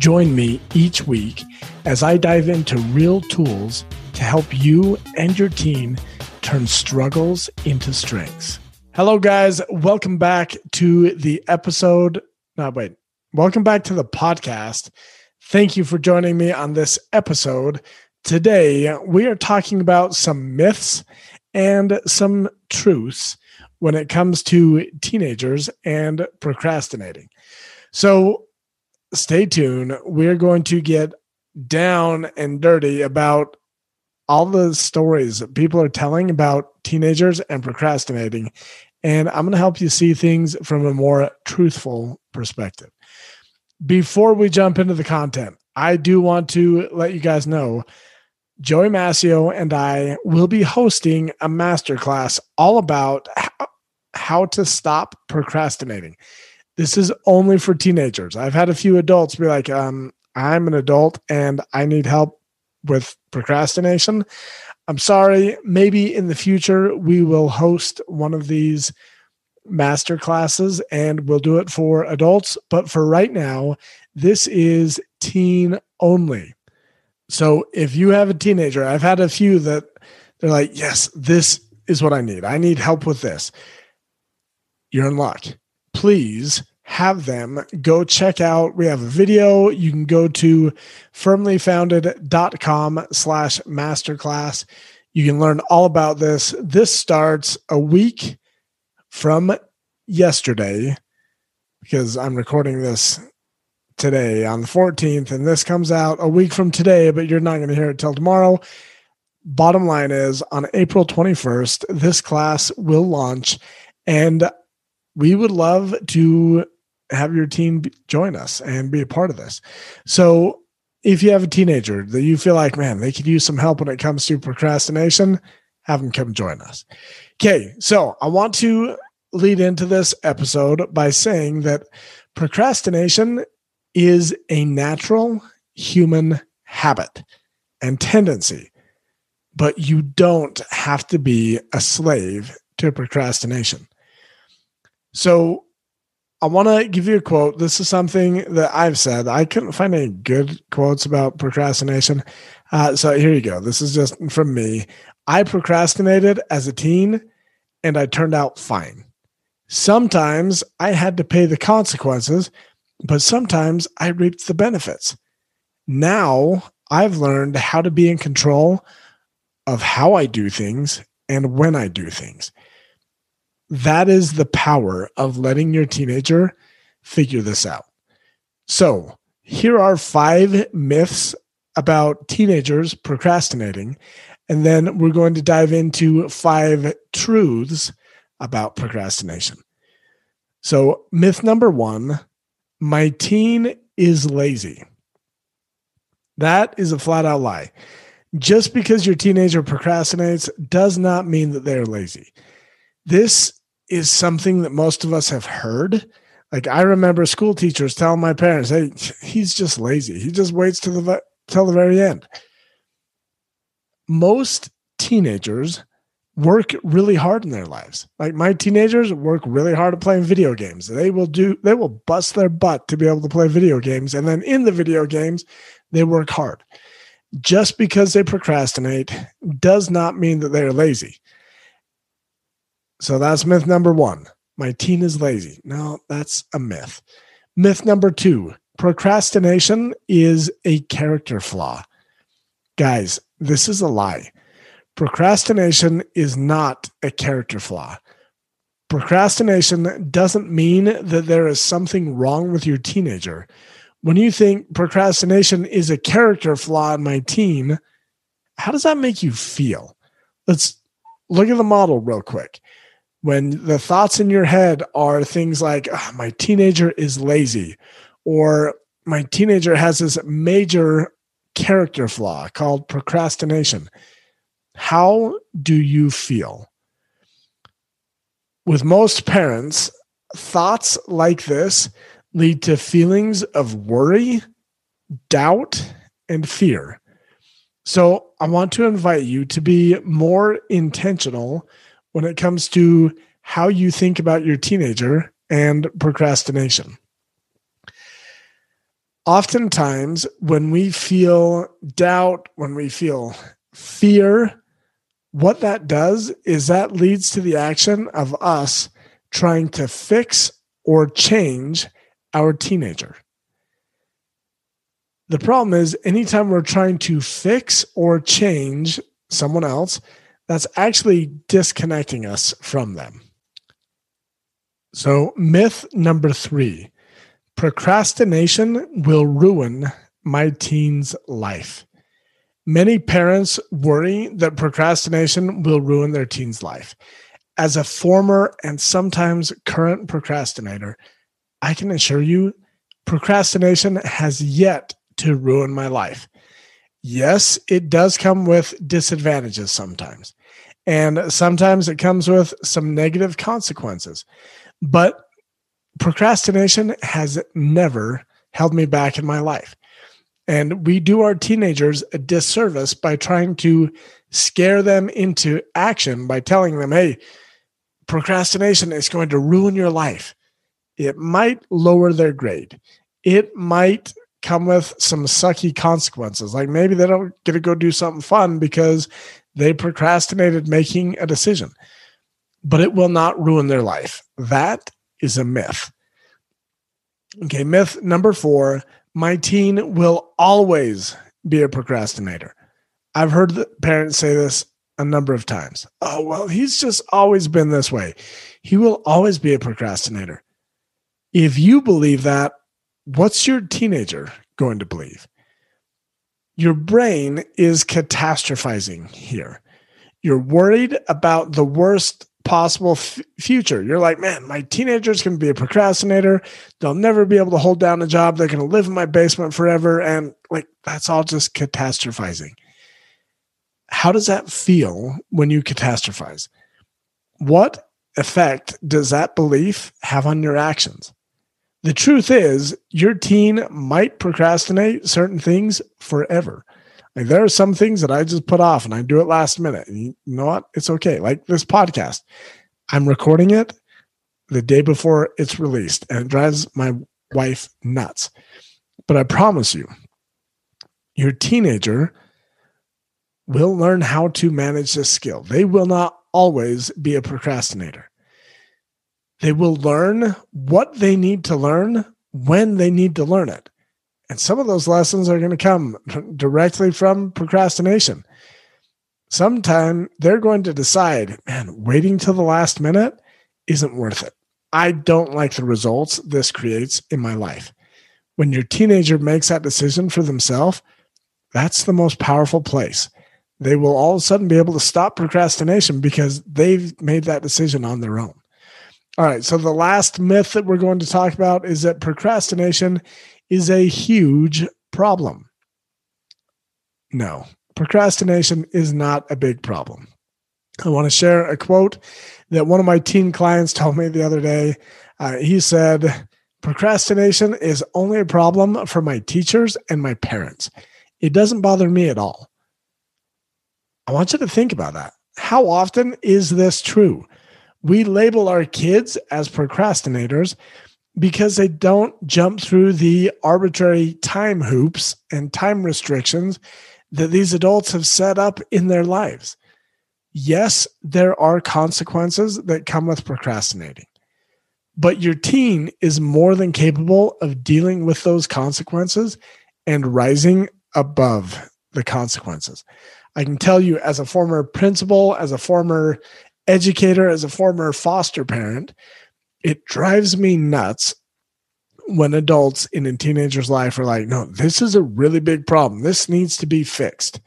Join me each week as I dive into real tools to help you and your team turn struggles into strengths. Hello, guys. Welcome back to the episode. No, wait. Welcome back to the podcast. Thank you for joining me on this episode. Today, we are talking about some myths and some truths when it comes to teenagers and procrastinating. So, stay tuned. We're going to get down and dirty about all the stories that people are telling about teenagers and procrastinating. And I'm going to help you see things from a more truthful perspective. Before we jump into the content, I do want to let you guys know Joey Mascio and I will be hosting a masterclass all about how to stop procrastinating. This is only for teenagers. I've had a few adults be like, um, I'm an adult and I need help with procrastination. I'm sorry. Maybe in the future we will host one of these master classes and we'll do it for adults. But for right now, this is teen only. So if you have a teenager, I've had a few that they're like, yes, this is what I need. I need help with this. You're in luck. Please have them go check out we have a video. You can go to firmlyfounded.com slash masterclass. You can learn all about this. This starts a week from yesterday because i'm recording this today on the 14th and this comes out a week from today but you're not going to hear it till tomorrow. Bottom line is on april 21st this class will launch and we would love to have your team join us and be a part of this. So if you have a teenager that you feel like, man, they could use some help when it comes to procrastination, have them come join us. Okay, so I want to lead into this episode by saying that procrastination is a natural human habit and tendency, but you don't have to be a slave to procrastination. So I want to give you a quote. This is something that I've said. I couldn't find any good quotes about procrastination. Uh, so here you go. This is just from me. I procrastinated as a teen and I turned out fine. Sometimes I had to pay the consequences, but sometimes I reaped the benefits. Now I've learned how to be in control of how I do things and when I do things that is the power of letting your teenager figure this out. So, here are five myths about teenagers procrastinating. And then we're going to dive into five truths about procrastination. So, myth number one my teen is lazy. That is a flat out lie. Just because your teenager procrastinates does not mean that they're lazy. This is something that most of us have heard. Like I remember school teachers telling my parents, "Hey, he's just lazy. He just waits to the till the very end." Most teenagers work really hard in their lives. Like my teenagers work really hard at playing video games. They will do they will bust their butt to be able to play video games and then in the video games they work hard. Just because they procrastinate does not mean that they're lazy. So that's myth number one. My teen is lazy. No, that's a myth. Myth number two procrastination is a character flaw. Guys, this is a lie. Procrastination is not a character flaw. Procrastination doesn't mean that there is something wrong with your teenager. When you think procrastination is a character flaw in my teen, how does that make you feel? Let's look at the model real quick when the thoughts in your head are things like oh, my teenager is lazy or my teenager has this major character flaw called procrastination. How do you feel? With most parents, thoughts like this lead to feelings of worry, doubt, and fear. So, I want to invite you to be more intentional when it comes to how you think about your teenager and procrastination. Oftentimes, when we feel doubt, when we feel fear, what that does is that leads to the action of us trying to fix or change our teenager. The problem is, anytime we're trying to fix or change someone else, that's actually disconnecting us from them. So, myth number three procrastination will ruin my teen's life. Many parents worry that procrastination will ruin their teen's life. As a former and sometimes current procrastinator, I can assure you procrastination has yet to ruin my life. Yes, it does come with disadvantages sometimes. And sometimes it comes with some negative consequences. But procrastination has never held me back in my life. And we do our teenagers a disservice by trying to scare them into action by telling them, hey, procrastination is going to ruin your life. It might lower their grade. It might come with some sucky consequences. Like maybe they don't get to go do something fun because they procrastinated making a decision, but it will not ruin their life. That is a myth. Okay, myth number four my teen will always be a procrastinator. I've heard the parents say this a number of times. Oh, well, he's just always been this way. He will always be a procrastinator. If you believe that, what's your teenager going to believe? Your brain is catastrophizing here. You're worried about the worst possible f- future. You're like, man, my teenager's going to be a procrastinator. They'll never be able to hold down a job. They're going to live in my basement forever. And like, that's all just catastrophizing. How does that feel when you catastrophize? What effect does that belief have on your actions? The truth is, your teen might procrastinate certain things forever. Like there are some things that I just put off and I do it last minute. And you know what? It's okay. Like this podcast, I'm recording it the day before it's released and it drives my wife nuts. But I promise you, your teenager will learn how to manage this skill. They will not always be a procrastinator. They will learn what they need to learn when they need to learn it. And some of those lessons are going to come directly from procrastination. Sometime they're going to decide, man, waiting till the last minute isn't worth it. I don't like the results this creates in my life. When your teenager makes that decision for themselves, that's the most powerful place. They will all of a sudden be able to stop procrastination because they've made that decision on their own. All right. So, the last myth that we're going to talk about is that procrastination is a huge problem. No, procrastination is not a big problem. I want to share a quote that one of my teen clients told me the other day. Uh, he said, Procrastination is only a problem for my teachers and my parents. It doesn't bother me at all. I want you to think about that. How often is this true? We label our kids as procrastinators because they don't jump through the arbitrary time hoops and time restrictions that these adults have set up in their lives. Yes, there are consequences that come with procrastinating, but your teen is more than capable of dealing with those consequences and rising above the consequences. I can tell you, as a former principal, as a former educator, as a former foster parent, it drives me nuts when adults in a teenager's life are like, no, this is a really big problem. This needs to be fixed.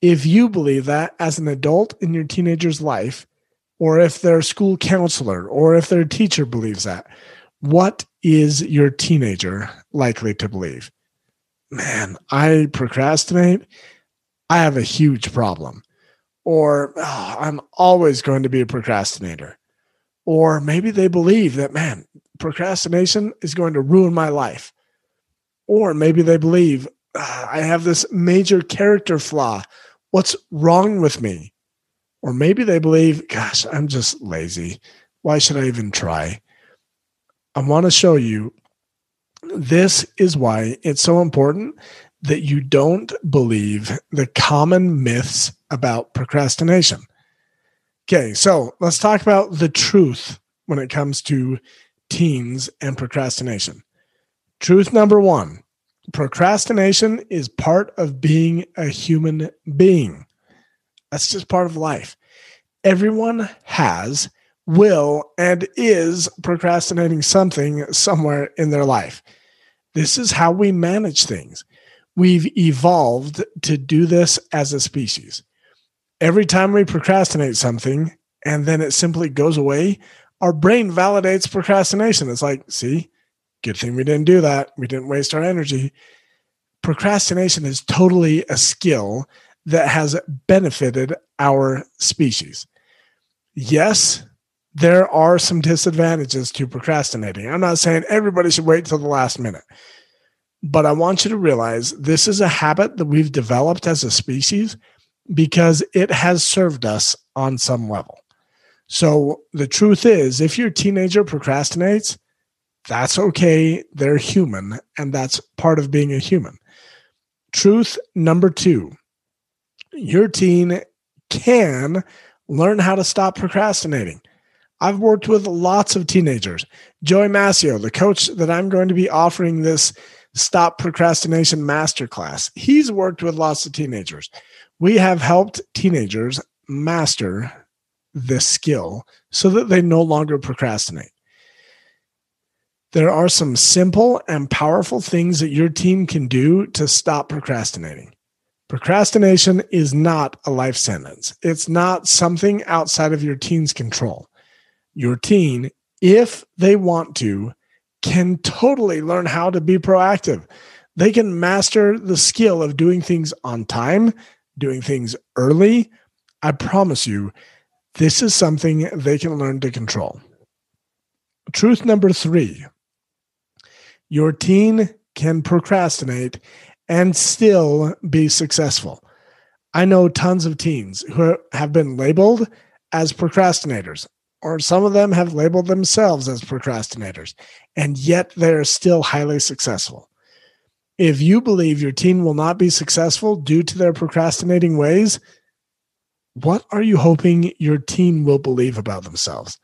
If you believe that as an adult in your teenager's life, or if their school counselor or if their teacher believes that, what is your teenager likely to believe? man, I procrastinate, I have a huge problem. Or oh, I'm always going to be a procrastinator. Or maybe they believe that, man, procrastination is going to ruin my life. Or maybe they believe ah, I have this major character flaw. What's wrong with me? Or maybe they believe, gosh, I'm just lazy. Why should I even try? I want to show you this is why it's so important that you don't believe the common myths about procrastination. Okay, so let's talk about the truth when it comes to teens and procrastination. Truth number one procrastination is part of being a human being. That's just part of life. Everyone has, will, and is procrastinating something somewhere in their life. This is how we manage things. We've evolved to do this as a species. Every time we procrastinate something and then it simply goes away, our brain validates procrastination. It's like, see, good thing we didn't do that. We didn't waste our energy. Procrastination is totally a skill that has benefited our species. Yes, there are some disadvantages to procrastinating. I'm not saying everybody should wait till the last minute, but I want you to realize this is a habit that we've developed as a species because it has served us on some level. So the truth is, if your teenager procrastinates, that's okay. They're human, and that's part of being a human. Truth number two your teen can learn how to stop procrastinating. I've worked with lots of teenagers. Joey Mascio, the coach that I'm going to be offering this Stop Procrastination Masterclass, he's worked with lots of teenagers. We have helped teenagers master this skill so that they no longer procrastinate. There are some simple and powerful things that your team can do to stop procrastinating. Procrastination is not a life sentence. It's not something outside of your teen's control your teen, if they want to, can totally learn how to be proactive. They can master the skill of doing things on time, doing things early. I promise you, this is something they can learn to control. Truth number three your teen can procrastinate and still be successful. I know tons of teens who have been labeled as procrastinators or some of them have labeled themselves as procrastinators, and yet they're still highly successful. If you believe your teen will not be successful due to their procrastinating ways, what are you hoping your teen will believe about themselves?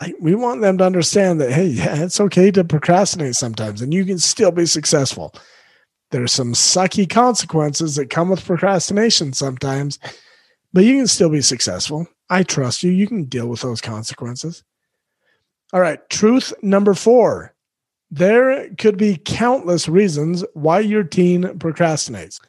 Like, we want them to understand that, hey, yeah, it's okay to procrastinate sometimes and you can still be successful. There's some sucky consequences that come with procrastination sometimes, but you can still be successful. I trust you. You can deal with those consequences. All right. Truth number four there could be countless reasons why your teen procrastinates.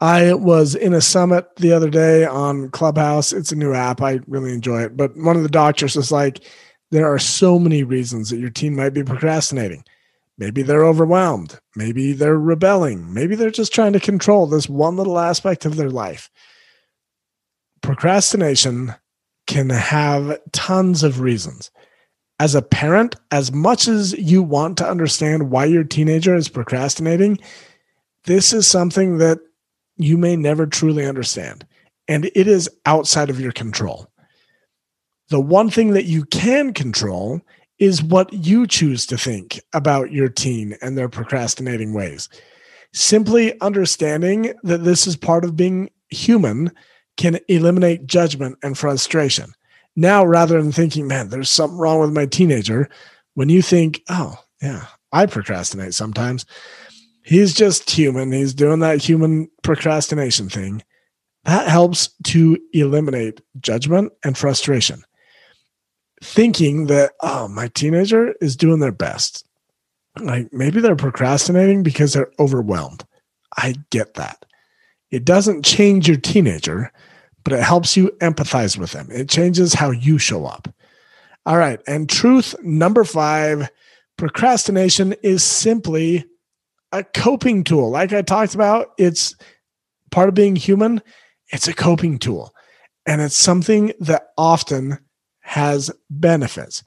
I was in a summit the other day on Clubhouse. It's a new app. I really enjoy it. But one of the doctors was like, there are so many reasons that your teen might be procrastinating. Maybe they're overwhelmed. Maybe they're rebelling. Maybe they're just trying to control this one little aspect of their life. Procrastination can have tons of reasons. As a parent, as much as you want to understand why your teenager is procrastinating, this is something that you may never truly understand, and it is outside of your control. The one thing that you can control is what you choose to think about your teen and their procrastinating ways. Simply understanding that this is part of being human can eliminate judgment and frustration. Now, rather than thinking, man, there's something wrong with my teenager, when you think, oh, yeah, I procrastinate sometimes, he's just human. He's doing that human procrastination thing. That helps to eliminate judgment and frustration. Thinking that, oh, my teenager is doing their best. Like maybe they're procrastinating because they're overwhelmed. I get that. It doesn't change your teenager, but it helps you empathize with them. It changes how you show up. All right. And truth number five procrastination is simply a coping tool. Like I talked about, it's part of being human. It's a coping tool. And it's something that often has benefits.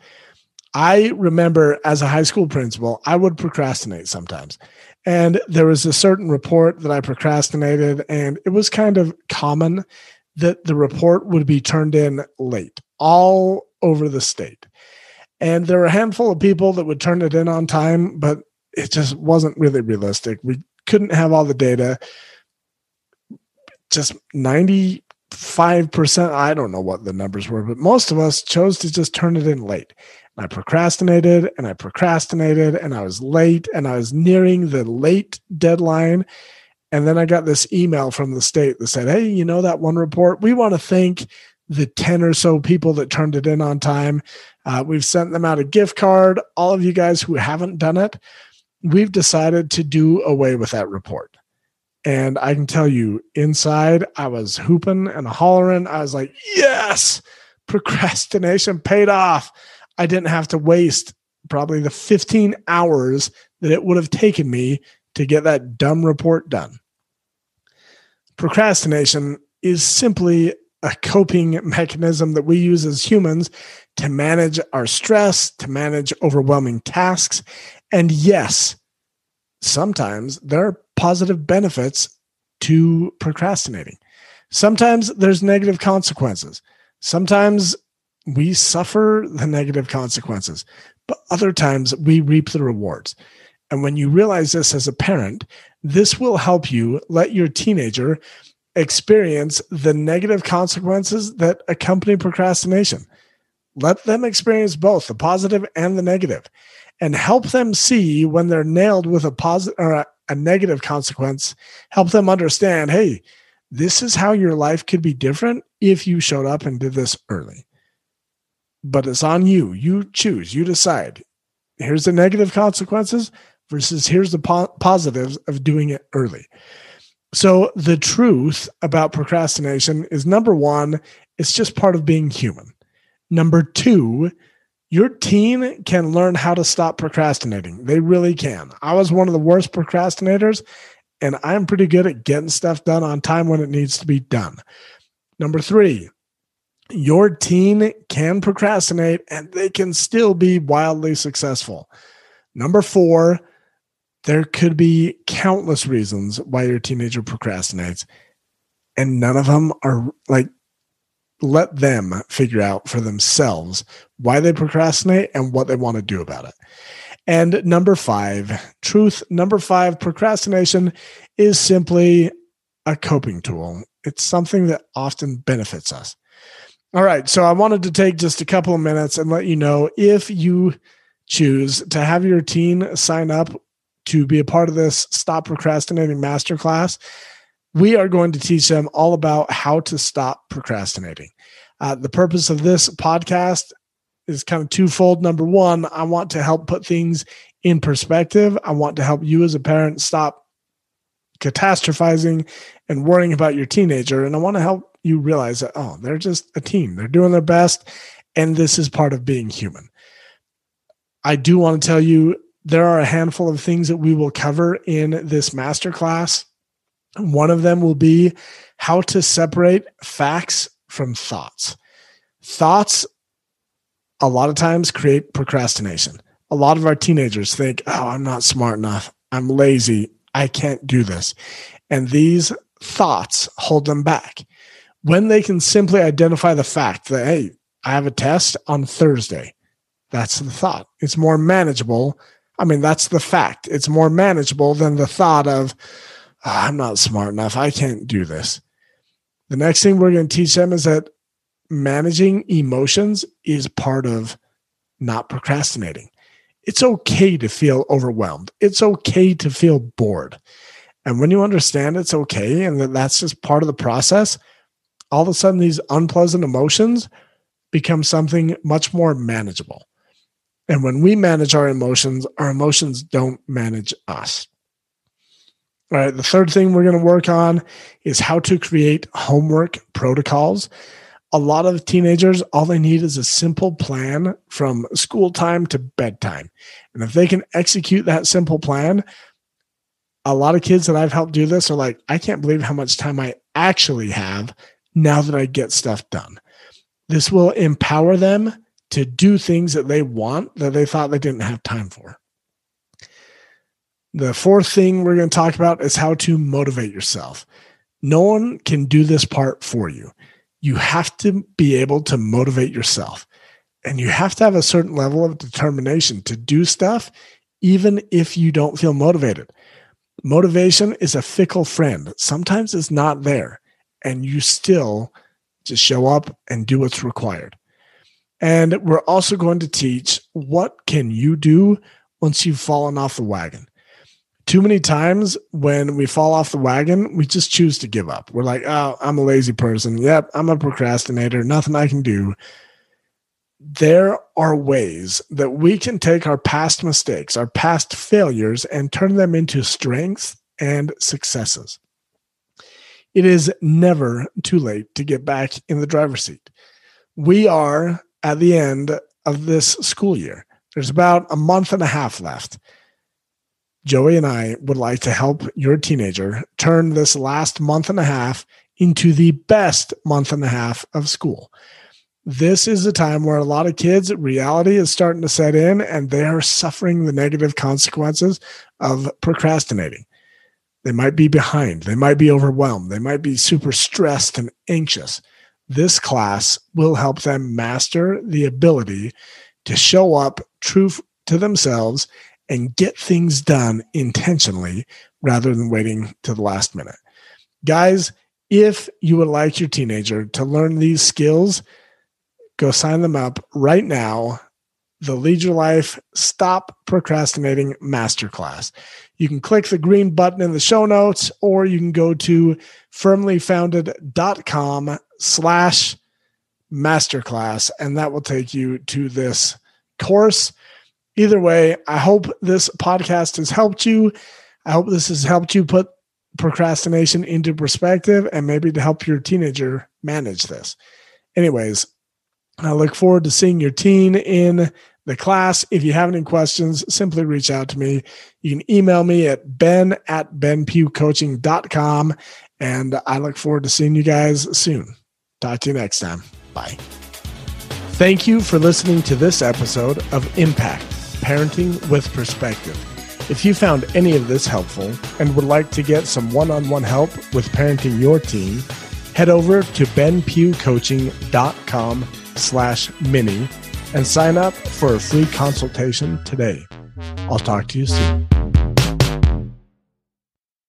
I remember as a high school principal, I would procrastinate sometimes. And there was a certain report that I procrastinated, and it was kind of common that the report would be turned in late all over the state. And there were a handful of people that would turn it in on time, but it just wasn't really realistic. We couldn't have all the data. Just 95%, I don't know what the numbers were, but most of us chose to just turn it in late. And I procrastinated and I procrastinated and I was late and I was nearing the late deadline. And then I got this email from the state that said, Hey, you know that one report? We want to thank the 10 or so people that turned it in on time. Uh, we've sent them out a gift card. All of you guys who haven't done it, we've decided to do away with that report. And I can tell you, inside, I was hooping and hollering. I was like, yes, procrastination paid off. I didn't have to waste probably the 15 hours that it would have taken me to get that dumb report done. Procrastination is simply a coping mechanism that we use as humans to manage our stress, to manage overwhelming tasks. And yes, sometimes there are positive benefits to procrastinating. Sometimes there's negative consequences. Sometimes we suffer the negative consequences, but other times we reap the rewards. And when you realize this as a parent, this will help you let your teenager experience the negative consequences that accompany procrastination. Let them experience both the positive and the negative and help them see when they're nailed with a positive or a, a negative consequence, help them understand, hey, this is how your life could be different if you showed up and did this early but it's on you. You choose, you decide. Here's the negative consequences versus here's the po- positives of doing it early. So, the truth about procrastination is number one, it's just part of being human. Number two, your teen can learn how to stop procrastinating. They really can. I was one of the worst procrastinators, and I'm pretty good at getting stuff done on time when it needs to be done. Number three, your teen can procrastinate and they can still be wildly successful. Number four, there could be countless reasons why your teenager procrastinates, and none of them are like, let them figure out for themselves why they procrastinate and what they want to do about it. And number five, truth number five, procrastination is simply a coping tool. It's something that often benefits us. All right. So I wanted to take just a couple of minutes and let you know if you choose to have your teen sign up to be a part of this Stop Procrastinating Masterclass, we are going to teach them all about how to stop procrastinating. Uh, the purpose of this podcast is kind of twofold. Number one, I want to help put things in perspective. I want to help you as a parent stop catastrophizing and worrying about your teenager. And I want to help you realize that, oh, they're just a team. They're doing their best. And this is part of being human. I do want to tell you there are a handful of things that we will cover in this masterclass. One of them will be how to separate facts from thoughts. Thoughts, a lot of times, create procrastination. A lot of our teenagers think, oh, I'm not smart enough. I'm lazy. I can't do this. And these thoughts hold them back when they can simply identify the fact that, hey, I have a test on Thursday. That's the thought. It's more manageable. I mean, that's the fact. It's more manageable than the thought of, oh, I'm not smart enough. I can't do this. The next thing we're going to teach them is that managing emotions is part of not procrastinating. It's okay to feel overwhelmed. It's okay to feel bored. And when you understand it's okay and that that's just part of the process, all of a sudden these unpleasant emotions become something much more manageable. And when we manage our emotions, our emotions don't manage us. All right, the third thing we're going to work on is how to create homework protocols. A lot of teenagers, all they need is a simple plan from school time to bedtime. And if they can execute that simple plan, a lot of kids that I've helped do this are like, I can't believe how much time I actually have now that I get stuff done. This will empower them to do things that they want that they thought they didn't have time for. The fourth thing we're going to talk about is how to motivate yourself. No one can do this part for you. You have to be able to motivate yourself. And you have to have a certain level of determination to do stuff, even if you don't feel motivated. Motivation is a fickle friend. Sometimes it's not there, and you still just show up and do what's required. And we're also going to teach what can you do once you've fallen off the wagon. Too many times when we fall off the wagon, we just choose to give up. We're like, oh, I'm a lazy person. Yep, I'm a procrastinator. Nothing I can do. There are ways that we can take our past mistakes, our past failures, and turn them into strengths and successes. It is never too late to get back in the driver's seat. We are at the end of this school year. There's about a month and a half left. Joey and I would like to help your teenager turn this last month and a half into the best month and a half of school. This is a time where a lot of kids, reality is starting to set in and they are suffering the negative consequences of procrastinating. They might be behind, they might be overwhelmed, they might be super stressed and anxious. This class will help them master the ability to show up true to themselves and get things done intentionally rather than waiting to the last minute. Guys, if you would like your teenager to learn these skills, go sign them up right now. The Lead Your Life Stop Procrastinating Masterclass. You can click the green button in the show notes, or you can go to firmlyfounded.com slash masterclass, and that will take you to this course either way, I hope this podcast has helped you. I hope this has helped you put procrastination into perspective and maybe to help your teenager manage this. Anyways, I look forward to seeing your teen in the class. If you have any questions, simply reach out to me. You can email me at ben at benpughcoaching.com. And I look forward to seeing you guys soon. Talk to you next time. Bye. Thank you for listening to this episode of Impact Parenting with Perspective. If you found any of this helpful and would like to get some one-on-one help with parenting your team, head over to benpughcoaching.com slash mini and sign up for a free consultation today. I'll talk to you soon.